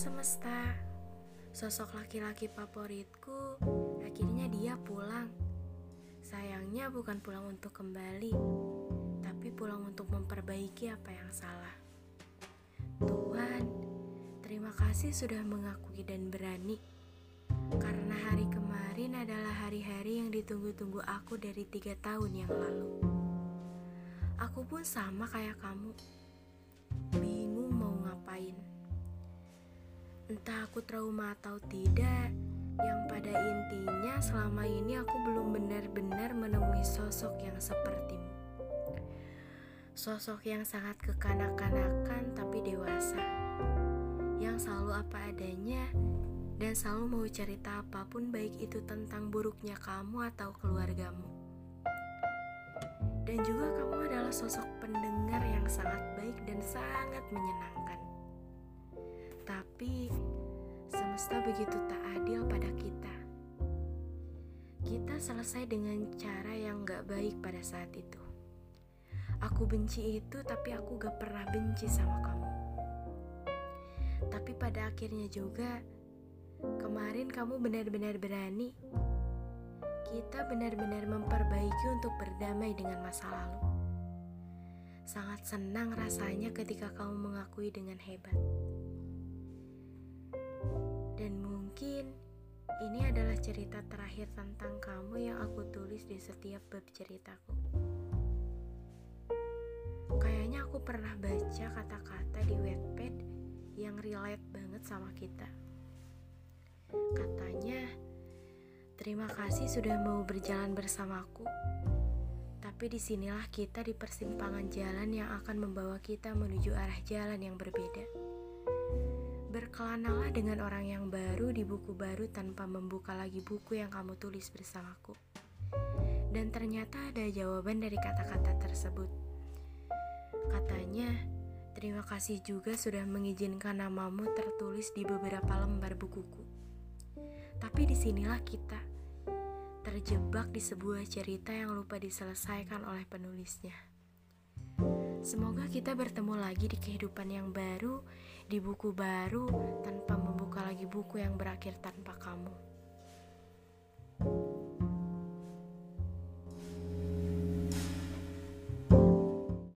semesta, sosok laki-laki favoritku akhirnya dia pulang. Sayangnya bukan pulang untuk kembali, tapi pulang untuk memperbaiki apa yang salah. Tuhan, terima kasih sudah mengakui dan berani. Karena hari kemarin adalah hari-hari yang ditunggu-tunggu aku dari tiga tahun yang lalu. Aku pun sama kayak kamu, bingung mau ngapain Entah aku trauma atau tidak, yang pada intinya selama ini aku belum benar-benar menemui sosok yang sepertimu. Sosok yang sangat kekanak-kanakan tapi dewasa. Yang selalu apa adanya dan selalu mau cerita apa pun baik itu tentang buruknya kamu atau keluargamu. Dan juga kamu adalah sosok pendengar yang sangat baik dan sangat menyenangkan. Tapi semesta begitu tak adil pada kita. Kita selesai dengan cara yang gak baik pada saat itu. Aku benci itu, tapi aku gak pernah benci sama kamu. Tapi pada akhirnya juga, kemarin kamu benar-benar berani. Kita benar-benar memperbaiki untuk berdamai dengan masa lalu. Sangat senang rasanya ketika kamu mengakui dengan hebat. Ini adalah cerita terakhir tentang kamu yang aku tulis di setiap bab ceritaku. Kayaknya aku pernah baca kata-kata di Wattpad yang relate banget sama kita. Katanya, terima kasih sudah mau berjalan bersamaku. Tapi di sinilah kita di persimpangan jalan yang akan membawa kita menuju arah jalan yang berbeda. Berkelanalah dengan orang yang baru di buku baru tanpa membuka lagi buku yang kamu tulis bersamaku. Dan ternyata ada jawaban dari kata-kata tersebut. Katanya, terima kasih juga sudah mengizinkan namamu tertulis di beberapa lembar bukuku. Tapi di sinilah kita, terjebak di sebuah cerita yang lupa diselesaikan oleh penulisnya. Semoga kita bertemu lagi di kehidupan yang baru di buku baru tanpa membuka lagi buku yang berakhir tanpa kamu.